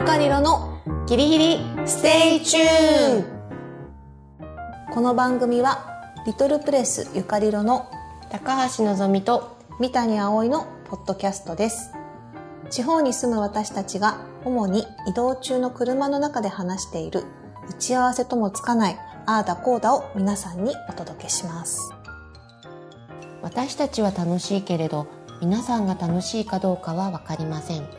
ゆかりろのギリギリステイチューンこの番組はリトルプレスゆかりろの高橋のぞみと三谷葵のポッドキャストです。地方に住む私たちが主に移動中の車の中で話している打ち合わせともつかないあーだこーだを皆さんにお届けします。私たちは楽しいけれど皆さんが楽しいかどうかはわかりません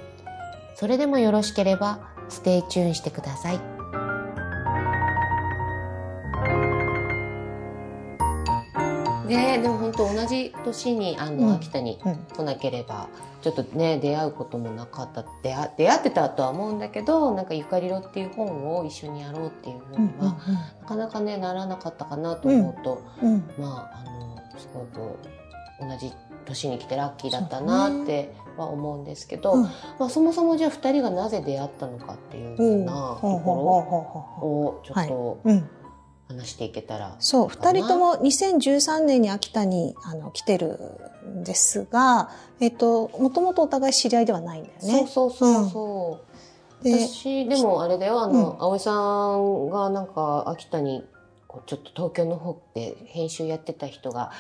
それでもよろしければ stay tune してください。ねでも本当同じ年にあの、うん。秋田にうん。来なければちょっとね出会うこともなかった。出会出会ってたとは思うんだけどなんかゆかりろっていう本を一緒にやろうっていうふうには、なかなかねならなかったかなと思うと、うん。うん。まああのすごく同じ年に来てラッキーだったなっては思うんですけど、うん。まあ、そもそもじゃあ2人がなぜ出会ったのかっていううんようなとこほろをちょっとううん。話していけたら、そう、かな。二人とも2013年に秋田にあの来てるんですが、えっと、もともとお互い知り合いではないんだよそうね。そうそうそう、で、私でもあれだよあの、うん。葵さんがなんか秋田にちょっと東京の方で編集やってた人が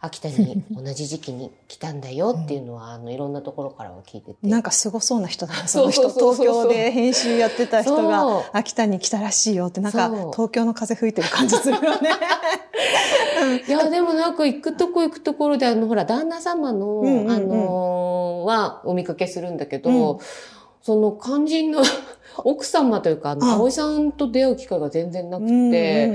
秋田に同じ時期に来たんだよっていうのは、あのいろんなところからは聞いてて。なんかすごそうな人だな、その人。東京で編集やってた人が秋田に来たらしいよって、なんか東京の風吹いてる感じするよね。いや、でもなんか行くとこ行くところで、あの、ほら、旦那様の、うんうんうん。あのーはお見かけするんだけど、うんその肝心の 奥様というか、葵さんと出会う機会が全然なくて、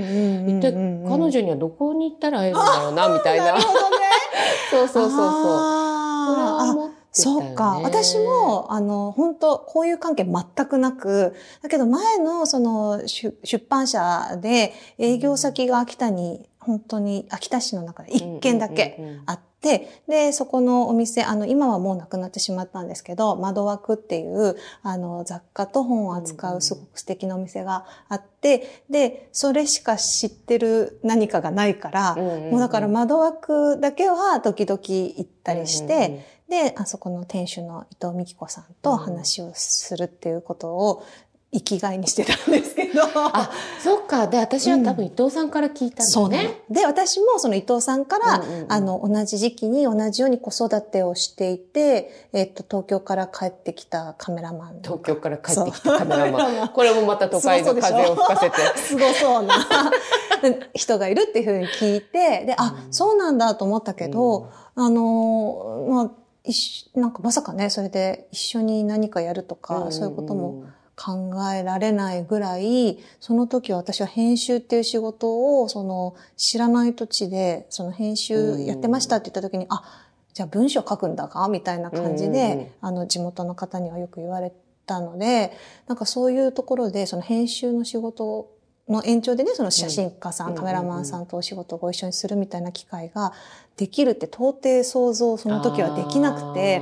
一体彼女にはどこに行ったら会えるんだろうな、みたいな。なるほどね。そうそうそうそう。あそうか。私も、あの、本当こういう関係全くなく、だけど前の、その、出出版社で営業先が秋田に、本当に秋田市の中で一軒だけあって、で、そこのお店、あの、今はもうなくなってしまったんですけど、窓枠っていう、あの、雑貨と本を扱うすごく素敵なお店があって、で、それしか知ってる何かがないから、もうだから窓枠だけは時々行ったりして、で、あそこの店主の伊藤美希子さんと話をするっていうことを生きがいにしてたんですけど。あ、そっか。で、私は多分伊藤さんから聞いたんそうなのだね。。で、私もその伊藤さんから、うんうんうんあの、同じ時期に同じように子育てをしていて、えっと、東京から帰ってきたカメラマン。東京から帰ってきたカメラマン。これもまた都会の風を吹かせて。す ごそうな人がいるっていうふうに聞いて、で、あ、うんそうなんだと思ったけど、あの、まあ、一緒なんかまさかね、それで一緒に何かやるとか、そういうことも考えられないぐらい、その時は私は編集っていう仕事を、その知らない土地で、その編集やってましたって言った時に、あ、じゃあ文章書くんだかみたいな感じで、あの地元の方にはよく言われたので、なんかそういうところで、その編集の仕事の延長でね、その写真家さん、うん。カメラマンさんとお仕事をご一緒にするみたいな機会ができるって到底想像その時はできなくて、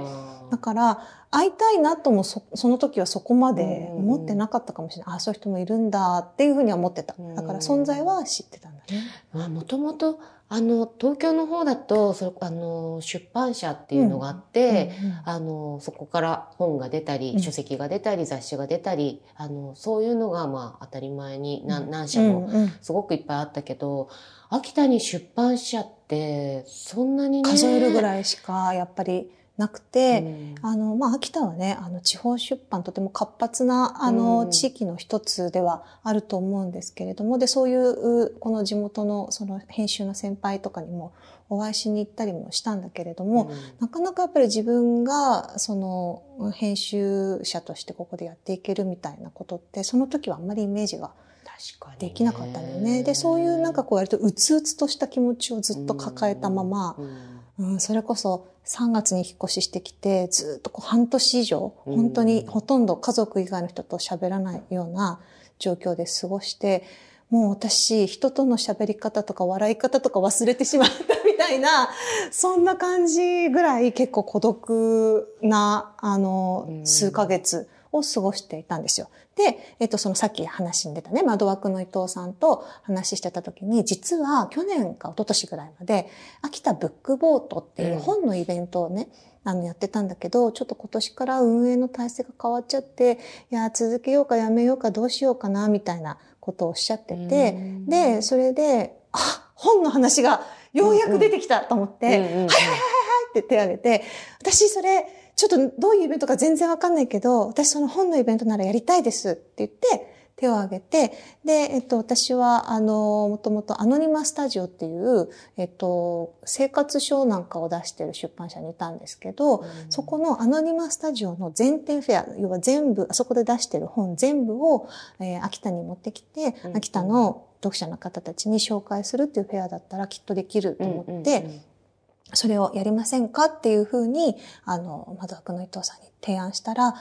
だから、会いたいなともそその時はそこまで思ってなかったかもしれない。あそういう人もいるんだっていうふうには思ってた。だから存在は知ってたんだね。まあ、もともと、あの、東京の方だと、それあの、出版社っていうのがあって、うんうんあの、そこから本が出たり、うん書籍が出たり、雑誌が出たり、あの、そういうのが、まあ、当たり前に、なうん何社も、うんうんすごくいっぱいあったけど、秋田に出版社って、そんなにね。数えるぐい。らいしかやっぱりなくて、うん。あの、まあ、秋田はね、あの、地方出版とても活発な、あうの、ん。地域の一つではあると思うんですけれども、で、そういう、この地元の、その、編集の先輩とかにもお会いしに行ったりもしたんだけれども、なかなかやっぱり自分が、その、編集者としてここでやっていけるみたいなことって、その時はあんまりイメージができなかったのよね。で、そういうなんかこう割とうつうつとした気持ちをずっと抱えたまま、うんうん、それこそ3月に引っ越ししてきて、ずっとこう半年以上、うん。本当にほとんど家族以外の人と喋らないような状況で過ごして、もう私、人との喋り方とか笑い方とか忘れてしまったみたいな、そんな感じぐらい結構孤独な、あのう、ん。数ヶ月を過ごしていたんですよ。で、えっと、そのさっき話に出たね、窓枠の伊藤さんと話してた時に、実は去年か一昨年ぐらいまで、秋田ブックボートっていう本のイベントをね、あの、やってたんだけど、ちょっと今年から運営の体制が変わっちゃって、いや、続けようかやめようかどうしようかな、みたいなことをおっしゃってて、で、それで、あ、本の話がようやく出てきたと思って、はいはいはいはいって手を挙げて、私それ、ちょっとどういうイベントか全然わかんないけど、私その本のイベントならやりたいですって言って、手を挙げて、で、えっと、私は、あの、もともとアノニマスタジオっていう、えっと、生活書なんかを出している出版社にいたんですけど、うん、そこのアノニマスタジオの全店フェア、要は全部、あそこで出してる本全部を、えー、秋田に持ってきて、うん、秋田の読者の方たちに紹介するっていうフェアだったらきっとできると思って、それをやりませんか？っていうふうに、あの、窓枠の伊藤さんに提案したら、あ、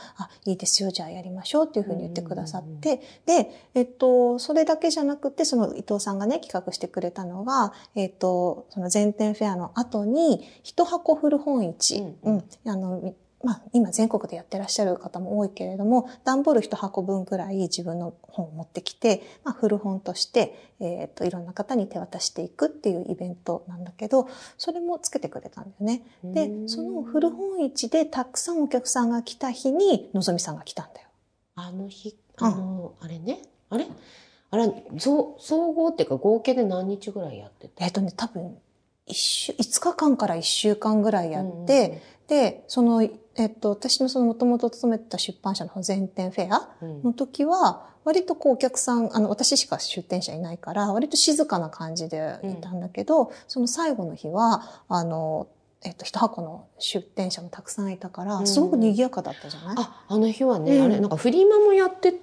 いいですよ、じゃあやりましょうっていうふうに言ってくださって、で、えっと、それだけじゃなくて、その伊藤さんがね、企画してくれたのが、えっと、その全店フェアの後に、一箱古本市、うん、うん、あの、まあ、今全国でやってらっしゃる方も多いけれども、段ボール一箱分くらい自分の本を持ってきて、まあ、古本として、えっ、ー、と、いろんな方に手渡していくっていうイベントなんだけど、それもつけてくれたんだよね。で、その古本市でたくさんお客さんが来た日に、のぞみさんが来たんだよ。あの日、あの、うん、あれね、あれ？あれ、総合っていうか合計で何日ぐらいやってた？えっ、とね、多分、一週、5日間から1週間ぐらいやって、で、その、えっと、私のそのもともと勤めてた出版社の全店フェアの時は、割とこうお客さん、あの、私しか出店者いないから、割と静かな感じでいたんだけど、うん、その最後の日は、あの、えっと、一箱の出店者もたくさんいたから、すごく賑やかだったじゃない、うん、あ、あの日はね、うん、あれ、なんかフリマもやって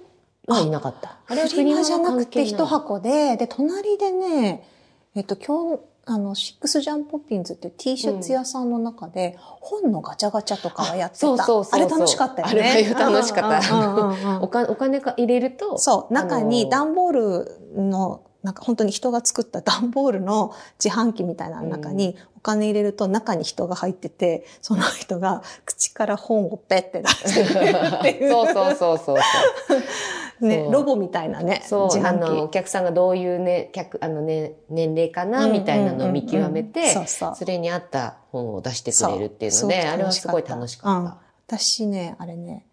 はいなかった。あれフリマじゃなくて一箱で、で、隣でね、えっと、今日、あの、シックスジャンポッピンズっていう T シャツ屋さんの中で、本のガチャガチャとかはやってた。そうそうそうあれ楽しかったよね。あれ楽しかった。お金、お金か入れると。そう、中に段ボールの、なんか本当に人が作った段ボールの自販機みたいな中にお金入れると中に人が入ってて、その人が口から本をペッて出してるっていう。そうそうそうそう。ね、ロボみたいなね、そう、あの、お客さんがどういうね、客、あのね、年齢かな、みたいなのを見極めて、それに合った本を出してくれるっていうので、あれはすごい楽しかった。私ね、あれね、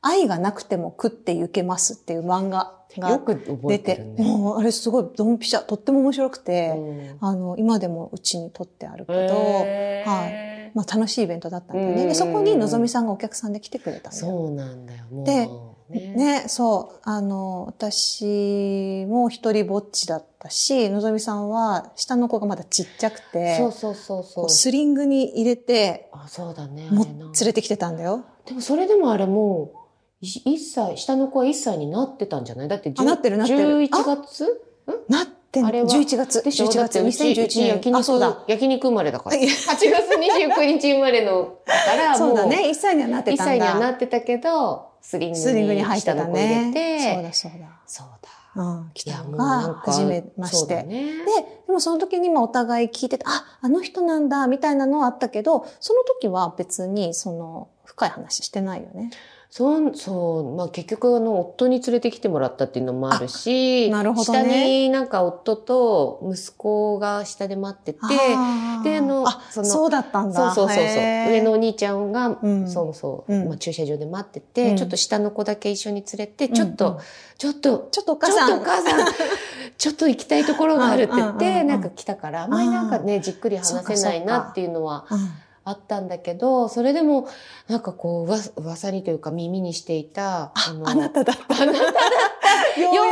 愛がなくても食ってゆけますっていう漫画が出て、てね、もうあれすごいドンピシャ、とっても面白くて、うん、あの、今でもうちに撮ってあるけど、はい。まあ楽しいイベントだったんだよね。で、そこにのぞみさんがお客さんで来てくれたんだよ。そうなんだよ。で、ね。ね、そう。あの、私も一人ぼっちだったし、のぞみさんは下の子がまだちっちゃくて、そうそうそうそう。スリングに入れて、あ、そうだね。も連れてきてたんだよ。でもそれでもあれもう、一歳、下の子は一歳になってたんじゃない？だってあ、なってるなってる。11月？なってあれは？11月。で、11月。2011年。焼肉、あ、そうだ。焼肉生まれだから。8月29日生まれの、だから、そうだね。1歳にはなってたんだ。1歳にはなってたけど、スリングにスリングに入ってたね。そうだそうだ。そうだ。うん、来たのが初めまして、ね。で、でもその時にまあお互い聞いてて、あ、あの人なんだ、みたいなのはあったけど、その時は別にその深い話してないよね。そう、そう、まあ結局あの、夫に連れてきてもらったっていうのもあるし、なるほどね。下になんか夫と息子が下で待ってて、で、あの、その、そうだったんだ。そうそうそうそう。上のお兄ちゃんが、うん、そうそう、うん、まあ駐車場で待ってて、うん、ちょっと下の子だけ一緒に連れて、ちょっと、ちょっと、ちょっとお母さん。ちょっとお母さん、ちょっと行きたいところがあるって言って、なんか来たから、あんまりなんかね、じっくり話せないなっていうのは、あったんだけど、それでも、なんかこう、噂噂にというか耳にしていた、あの、あなただった。あなただった。ようや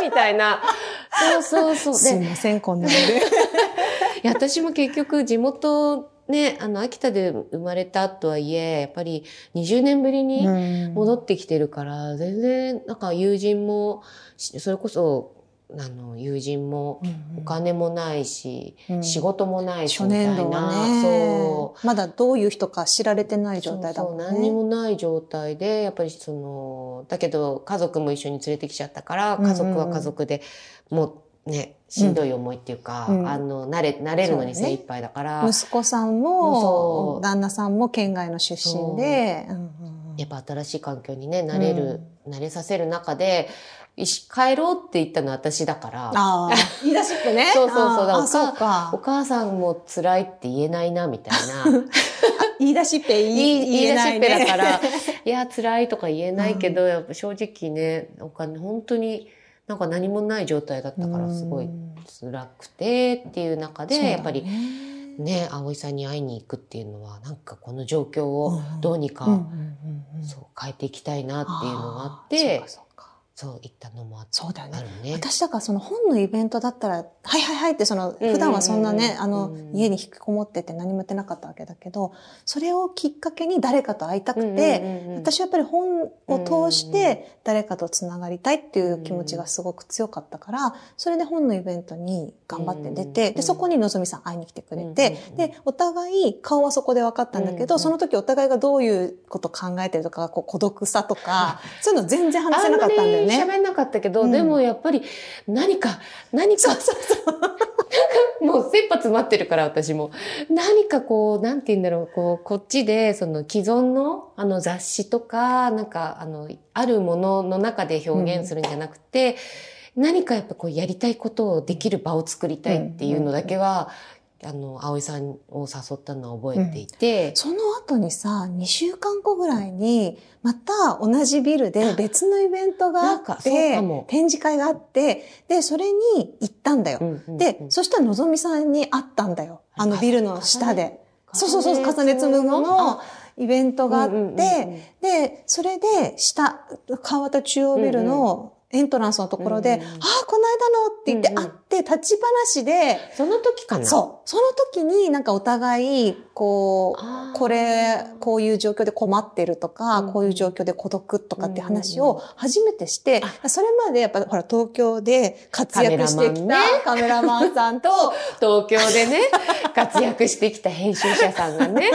くみたいな。そうそうそう。すいません、こんなんで。いや、私も結局地元、ね、あの、秋田で生まれたとはいえ、やっぱり20年ぶりに戻ってきてるから、全然、なんか友人も、それこそあの、友人もお金もないし、うんうん、仕事もないし、初年度はね。そう。まだどういう人か知られてない状態だもんね。そう何にもない状態で、やっぱりその、だけど家族も一緒に連れてきちゃったから、家族は家族で、もうね、しんどい思いっていうか、うん、あの、慣れ、慣れるのに精一杯だから。ね、息子さんも、旦那さんも県外の出身で、やっぱ新しい環境にね、慣れる、慣れさせる中で、帰ろうって言ったのは私だから。ああ、言い出しっぺね。そうそうそう。だそうか。お。母さんも辛いって言えないな、みたいな。言い出しっぺ言い言い出しっぺだから、いや、辛いとか言えないけど、やっぱ正直ね、お金、本当になんか何もない状態だったから、すごいうん辛くてっていう中で、やっぱりね、葵さんに会いに行くっていうのは、なんかこの状況をどうにか、そう変えていきたいなっていうのがあって、そうかそうかそういったのもあそうだね。私だからその本のイベントだったら、はいはいはいってその、普段はそんなね、あの、家に引きこもってて何もやってなかったわけだけど、それをきっかけに誰かと会いたくて、私はやっぱり本を通して誰かとつながりたいっていう気持ちがすごく強かったから、それで本のイベントに頑張って出て、で、そこにのぞみさん会いに来てくれて、で、お互い顔はそこで分かったんだけど、その時お互いがどういうこと考えてるとか、こう孤独さとか、そういうの全然話せなかったんだよね。喋んなかったけど、うん。でもやっぱり何か、何か、もう切羽詰まってるから私も。何かこう、なんて言うんだろう、こう、こっちで、その既存のあの雑誌とか、なんかあの、あるものの中で表現するんじゃなくて、何かやっぱこうやりたいことをできる場を作りたいっていうのだけは、あの、葵さんを誘ったのは覚えていて、その後にさ、2週間後ぐらいに、また同じビルで別のイベントがあって展示会があって、で、それに行ったんだよ。うんうんうん。で、そしたらのぞみさんに会ったんだよ。あのビルの下で。そうそうそう、重ね重紡ぐのイベントがあっうんうんうんうんて、で、それで、下、川端中央ビルのエントランスのところで、うんうんうん。ああ、この間のって言ってうんうん。会って、立ち話で、その時かな？そう。その時になんかお互い、こう、これ、こういう状況で困ってるとか、うんこういう状況で孤独とかって話をうんうん初めてして、それまでやっぱほら東京で活躍してきたカメラマンさんと、東京でね、活躍してきた編集者さんがね。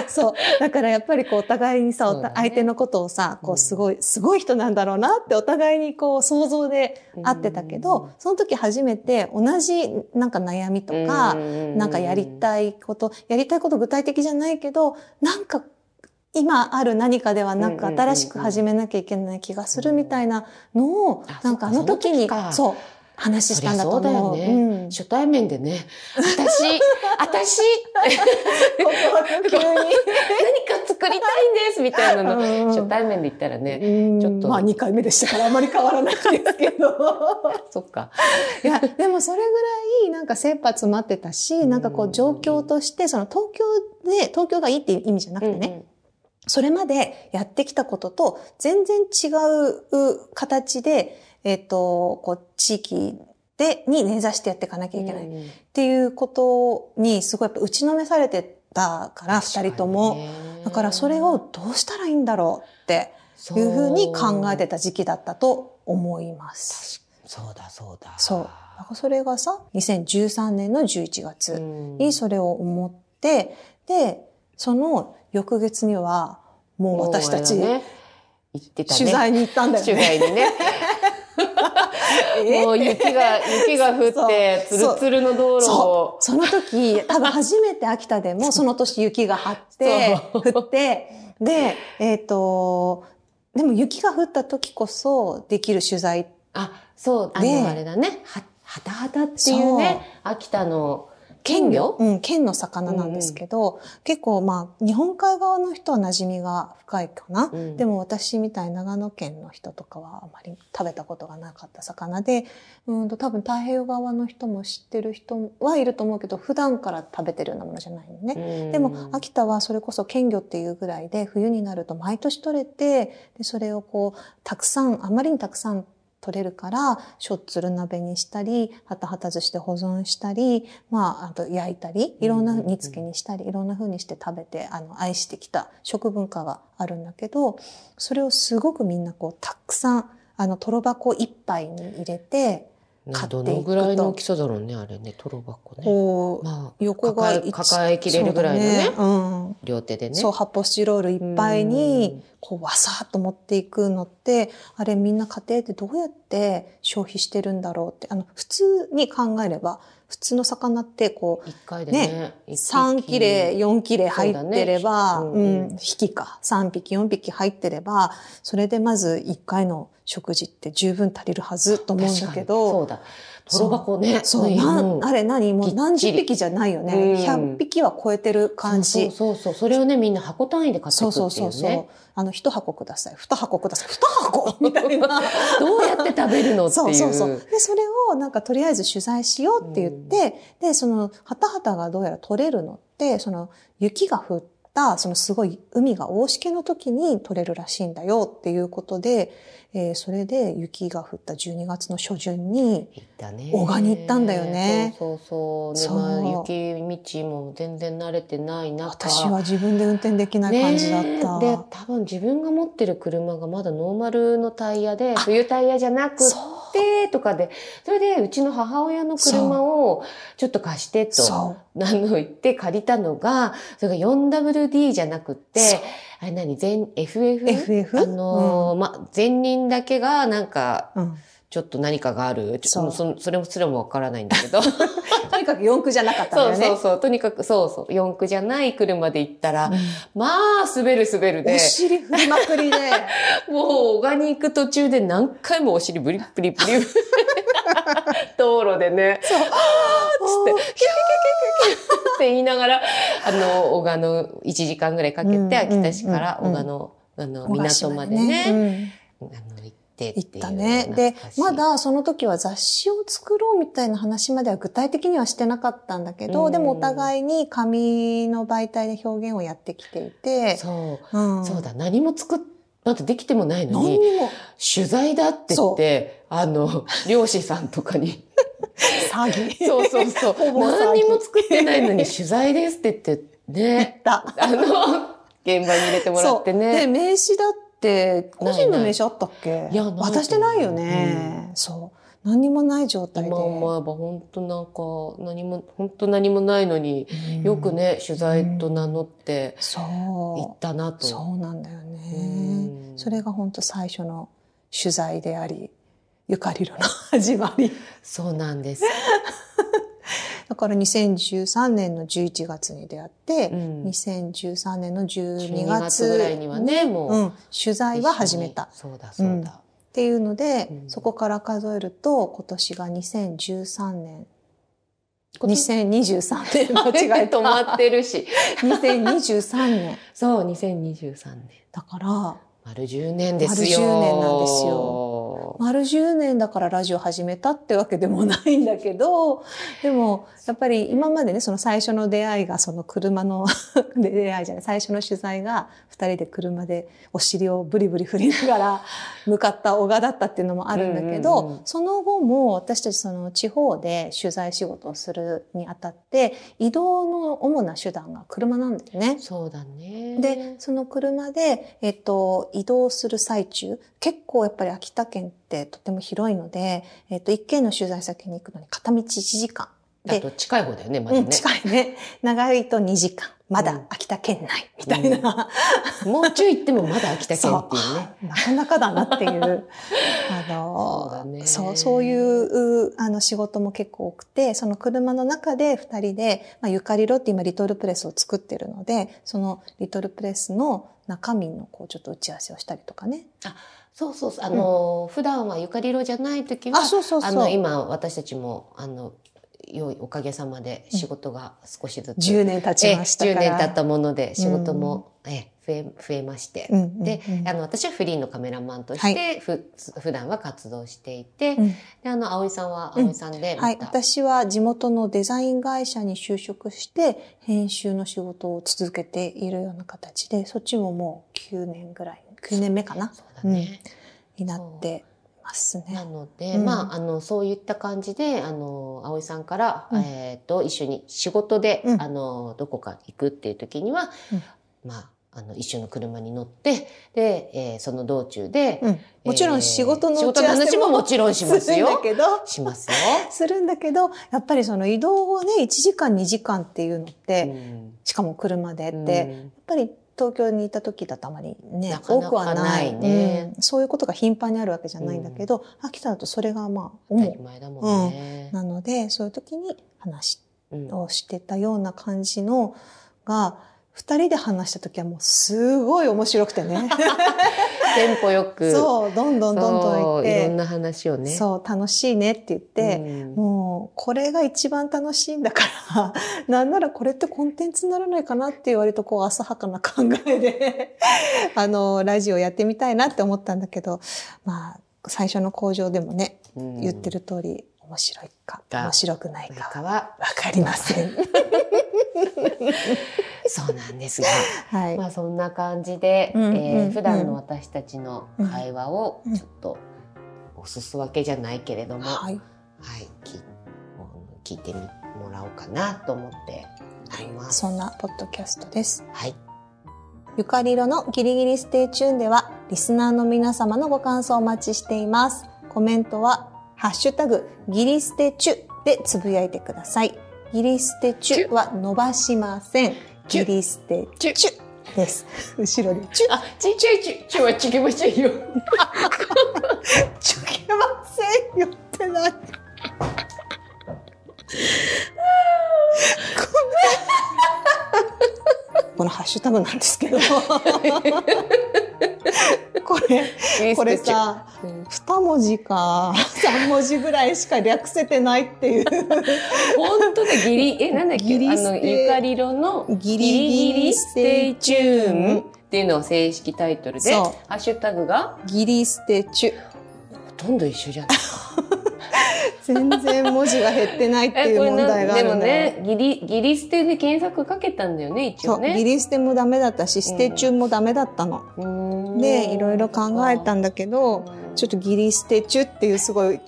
そう。だからやっぱりこうお互いにさ、ね。た相手のことをさ、こうすごい、すごい人なんだろうなってお互いにこう想像で会ってたけうんど、その時初めて同じなんか悩みとか、なんかやりたいこと、やりたいこと具体的じゃないけど、なんか今ある何かではなく新しく始めなきゃいけない気がするみたいなのをあ、なんかあの時にそう、話したんだと思う。そうだよね。うん。初対面でね、私、私、ここは急に。何か作りたいんですみたいなの、うん。初対面で言ったらね、うん。ちょっと。まあ2回目でしたからあまり変わらないですけど。そっか。いや、でもそれぐらいなんか切羽詰まってたし、なんかこう状況として、その東京で、東京がいいっていう意味じゃなくてね、それまでやってきたことと全然違う形で、えっ、と、こう地域で、に根ざしてやっていかなきゃいけない。っうんていうことにすごいやっぱ打ちのめされてたから、二人とも。だからそれをどうしたらいいんだろうっていうふうに考えてた時期だったと思います。そうだそうだ。そう。だからそれがさ、2013年の11月うんにそれを思って、で、その翌月には、もう私たち、ね行ってたね。取材に行ったんだよ取ね。材にね。え？もう雪が、雪が降って、つそうるつるの道路そをう。。その時、多分初めて秋田でもその年雪が張って、降って、で、えっ、と、でも雪が降った時こそできる取材あ、そう、あでの、あれだね。は、はたはたっていうね、秋田の県魚？うん、県の魚なんですけど、結構まあ、日本海側の人は馴染みが深いかな。うん。でも私みたい長野県の人とかはあまり食べたことがなかった魚で、うんと多分太平洋側の人も知ってる人はいると思うけど、普段から食べてるようなものじゃないのね。でも、秋田はそれこそ県魚っていうぐらいで、冬になると毎年取れて、で、それをこう、たくさん、あまりにたくさん取れるから、しょっつる鍋にしたり、はたはたずして保存したり、まあ、あと焼いたり、いろんな煮付けにしたり、いろんな風にして食べて、あの、愛してきた食文化があるんだけど、それをすごくみんなこう、たくさん、あの、とろ箱一杯に入れて、買っていくとどのぐらいの大きさだろうね、あれね、トロ箱ね。こう、まあ、横が抱えきれるぐらいのねそうだうん。両手でね。そう、発泡スチロールいっぱいに、こうわさーっと持っていくのって、あれみんな家庭でどうやって消費してるんだろうって、あの、普通に考えれば、普通の魚ってこう、一回でねね一匹。3切れ、4切れ入ってれば、うね。うん匹か、3匹、4匹入ってれば、それでまず1回の食事って十分足りるはずと思うんだけど、そうだ。トロ箱ね。そう、んなんあれ何？もう何十匹じゃないよね。うん100匹は超えてる感じ。そうそうそう。それをね、みんな箱単位で買っていそうくっていうね。そうそうそう。あの、一箱ください。二箱ください。二箱 みたいな。どうやって食べるのっていう。そうそうそう。で、それをなんかとりあえず取材しようって言って、で、その、ハタハタがどうやら取れるのって、その、雪が降った、そのすごい海が大しけの時に取れるらしいんだよっていうことで、えーそれで雪が降った12月の初旬に、行ったね。小川に行ったんだよねそうそうそそうまあ、そう雪道も全然慣れてない中。私は自分で運転できない感じだった。で、多分自分が持ってる車がまだノーマルのタイヤで、冬タイヤじゃなくって、とかで、それでうちの母親の車をちょっと貸してと、そあの言って借りたのが、それが 4WD じゃなくて、あれ何？全 FF? FF あのーま、前輪だけがなんか、うん。ちょっと何かがある？そうそそれもすらもわからないんだけど。とにかく四駆じゃなかったんだよね。そうそうそう。とにかく、そうそう。四駆じゃない車で行ったら、うんまあ、滑る滑るでお、尻振りまくりで。もう、小川に行く途中で何回もお尻ブリッブリブリ。道路でね、そう。つって、キュキュキュキュキュって言いながら、あの、小川の1時間ぐらいかけうんて、秋田市からうん小川の、あの、港までね、うんあの、行ってっていったね。でま、だその時は雑誌を作ろうみたいな話までは具体的にはしてなかったんだけど、うん。でもお互いに紙の媒体で表現をやってきていて、そう。うん。そうだ、何も作っ、まだできてもないのに、何にも。取材だって言って、あの、漁師さんとかに、詐欺。そうそうそう、何にも作ってないのに取材ですって言って、ね、だ。あの、現場に入れてもらってそう。で、ね。名刺だって、個人の名刺あったっけ？いや渡してないよね。そう。何にもない状態で。今思えば本当なんか、何も、本当何もないのに、うんよくね、取材と名乗ってそう。行ったなと。そうなんだようね。んそれが本当最初の取材であり、ゆかりろの始まり。そうなんです。だから2013年の11月に出会って、うん2013年の12 12月月ぐらいにはね、もう。うん、取材は始めた。っそうだ、そうだ。ていうので、うんそこから数えると、今年が2013年。今年？2023年間違えた。止まってるし。2023年。そう、2023年。だから、丸10年ですよ。丸10年なんですよ。丸10年だからラジオ始めたってわけでもないんだけど、でも、やっぱり今までね、その最初の出会いがその車の 出会いじゃない、最初の取材が二人で車でお尻をブリブリ振りながら向かった小川だったっていうのもあるんだけど、うんうんうんその後も私たちその地方で取材仕事をするにあたって、移動の主な手段が車なんだよね。そうだね。で、その車で、えっと、移動する最中、結構やっぱり秋田県ってとても広いので、えっと、一件の取材先に行くのに片道1時間。で、あと近い方だよね、まだね。うん、近いね。長いと2時間。まだうん秋田県内。みたいな。もうちょい行ってもまだ秋田県っていうね。なかなかだなっていう。あのそうそう、そういう、あの、仕事も結構多くて、その車の中で二人で、まあ、ゆかりろって今リトルプレスを作ってるので、そのリトルプレスの中身のこう、ちょっと打ち合わせをしたりとかね。そうそうそう。あの、普段はゆかり色じゃない時は、あ、そうそうそう。あの、今私たちも、あの、良いおかげさまで仕事が少しずつ。10年経ちましたから。ええ10年経ったもので仕事も、ええ増え、増えまして。うんうんうんで、あの、私はフリーのカメラマンとして、ふ、普段は活動していて、うんで、あの、葵さんはうん葵さんで、はい。また私は地元のデザイン会社に就職して、編集の仕事を続けているような形で、そっちももう9年ぐらい、9年目かな？そうだね。になってますね。なので、うんまあ、あの、そういった感じで、あの、葵さんから、うんえっ、と、一緒に仕事で、うんあの、どこか行くっていう時には、うんまあ、あの、一緒の車に乗って、で、えーその道中で、うん。もちろん仕事の仕事の話ももちろんしますするんだよ。けど、しますよ。するんだけど、やっぱりその移動をね、1時間2時間っていうのって、うんしかも車でって、うんやっぱり東京にいた時だとあまりね、なかなか多くはないね。うん。そういうことが頻繁にあるわけじゃないんだけど、秋田だとそれがまあ、当たり主前だもんね。なので、そういう時に話うん。をしてたような感じのが、二人で話した時はもうすごい面白くてね。テンポよく。そう、どんどんどんどんそう言って、いろんな話をね。そう、楽しいねって言って、うんもう、これが一番楽しいんだから、なんならこれってコンテンツにならないかなっていう割とこう浅はかな考えで、あの、ラジオやってみたいなって思ったんだけど、まあ、最初の工場でもね、うん言ってる通り、面白いか、が面白くないか、かは、わかりません。そうなんですが。はい。まあそんな感じで、うんえーうん普段の私たちの会話をちょっとおすす分けじゃないけれども、はい、はい。き聞いてみもらおうかなと思っております。そんなポッドキャストです。はい。ゆかり色のギリギリステイチューンでは、リスナーの皆様のご感想をお待ちしています。コメントは、ハッシュタグ、ギリステチュでつぶやいてください。ギリステチュは伸ばしません。チュ。ギリステチュ。チです。後ろで。チュ。あ、ちっちゃいち、ちはちげませんよ。チュ。けませんよってない。このハッシュ。タグなんですけど。これ、これさ、うん二文字か 三文字ぐらいしか略せてないっていう。本当だ、ギリ、え、なんだっけ？あの、ゆかりろのギリギリステイチューンっていうのが正式タイトルで、ハッシュタグが？ギリステチュ。ほとんど一緒じゃない 全然文字が減ってないっていう問題があでもるんだよ。ね、ギリ、ギリステで検索かけたんだよね、一そう、応ね。ギリステもダメだったし、ステチュもダメだったの。うーんで、いろいろ考えたんだけど、ちょっとギリステチュっていうすごい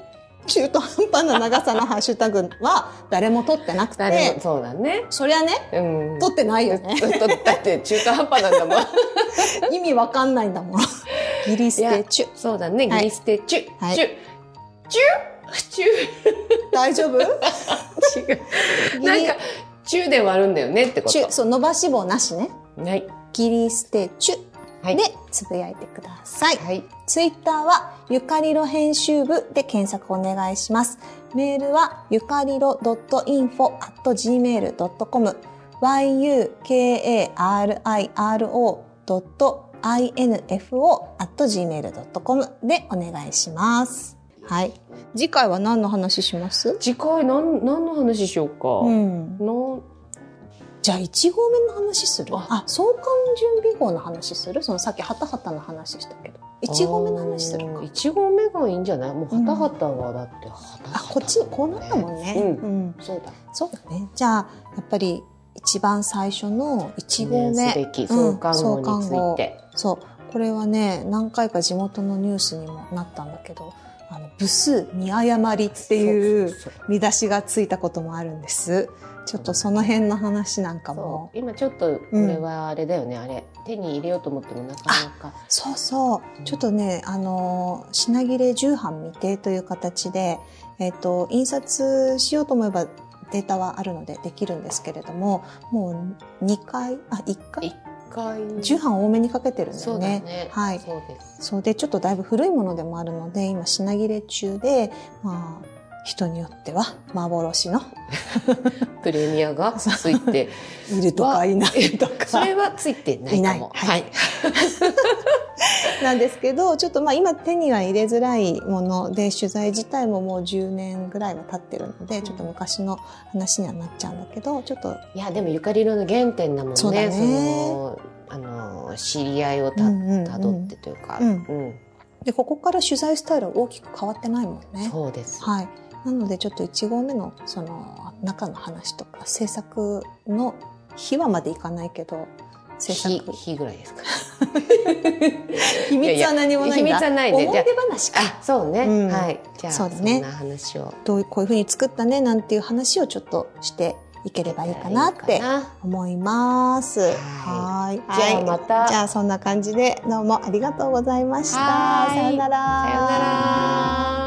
中途半端な長さのハッシュタグは誰も取ってなくて、そうだね。そりゃね、うん。取ってないよね。とだって中途半端なんだもん。意味わかんないんだもん。ギリステチュ。そうだね、ギリステチュ。はいチュ。チュチ ュ大丈夫？違う。なんか、チュで割るんだよねってこチュ、と。そう、伸ばし棒なしね。はい。ギリステチュはい。でつぶやいてください。はい。ツイッターはゆかりろ編集部で検索お願いします。メールはゆかりろ .info.gmail.com yukariro.info.gmail.com でお願いします。はい。次回は何の話します？次回何、何の話しようか。うん。のじゃあ1号目の話する？ああ、創刊準備号の話する？そのさっきハタハタの話したけど。1号目の話するか。1号目がいいんじゃない？もう、はたはたはだって、はたはたあ、こっち、こうなったもんね。うんうん。そうだ。そうだね。じゃあ、やっぱり一番最初の1号目。創刊号について。そう。これはね、何回か地元のニュースにもなったんだけど、あの、部数見誤りっていう見出しがついたこともあるんです。ちょっとその辺の話なんかも。今ちょっとこれはあれだよね、あれ手に入れようと思ってもなかなかそうそう。ちょっとね、あの、品切れ重版未定という形で、えっ、と、印刷しようと思えばデータはあるのでできるんですけれども、もう2回、あ、1回？一回重版多めにかけてるんだよね。ね。はい。そうで、ちょっとだいぶ古いものでもあるので、今品切れ中で、まあ、人によっては幻の。プレミアがついて。いるとかいないとか。それはついてないかも。ははい。い。なんですけど、ちょっとまあ今手には入れづらいもので、取材自体ももう10年ぐらいは経ってるので、ちょっと昔の話にはなっちゃうんだけど、ちょっと、いやでもゆかりろの原点だもんね。そうだね。のあの知り合いをたたどってというか、うん。うん。で、ここから取材スタイルは大きく変わってないもんね。そうです、はい。なのでちょっと1号目のその中の話とか制作の秘話までいかないけど、制日作。日ぐらいですか 秘密は何もないんだ。秘密はないね思い出話か。あそうね、うんはいじゃあそうだねんな話をどうこういうふうに作ったねなんていう話をちょっとしていければいいかなって思います。ははい。じゃあはいまたじゃあそんな感じでどうもありがとうございました。はいさよなら。さよなら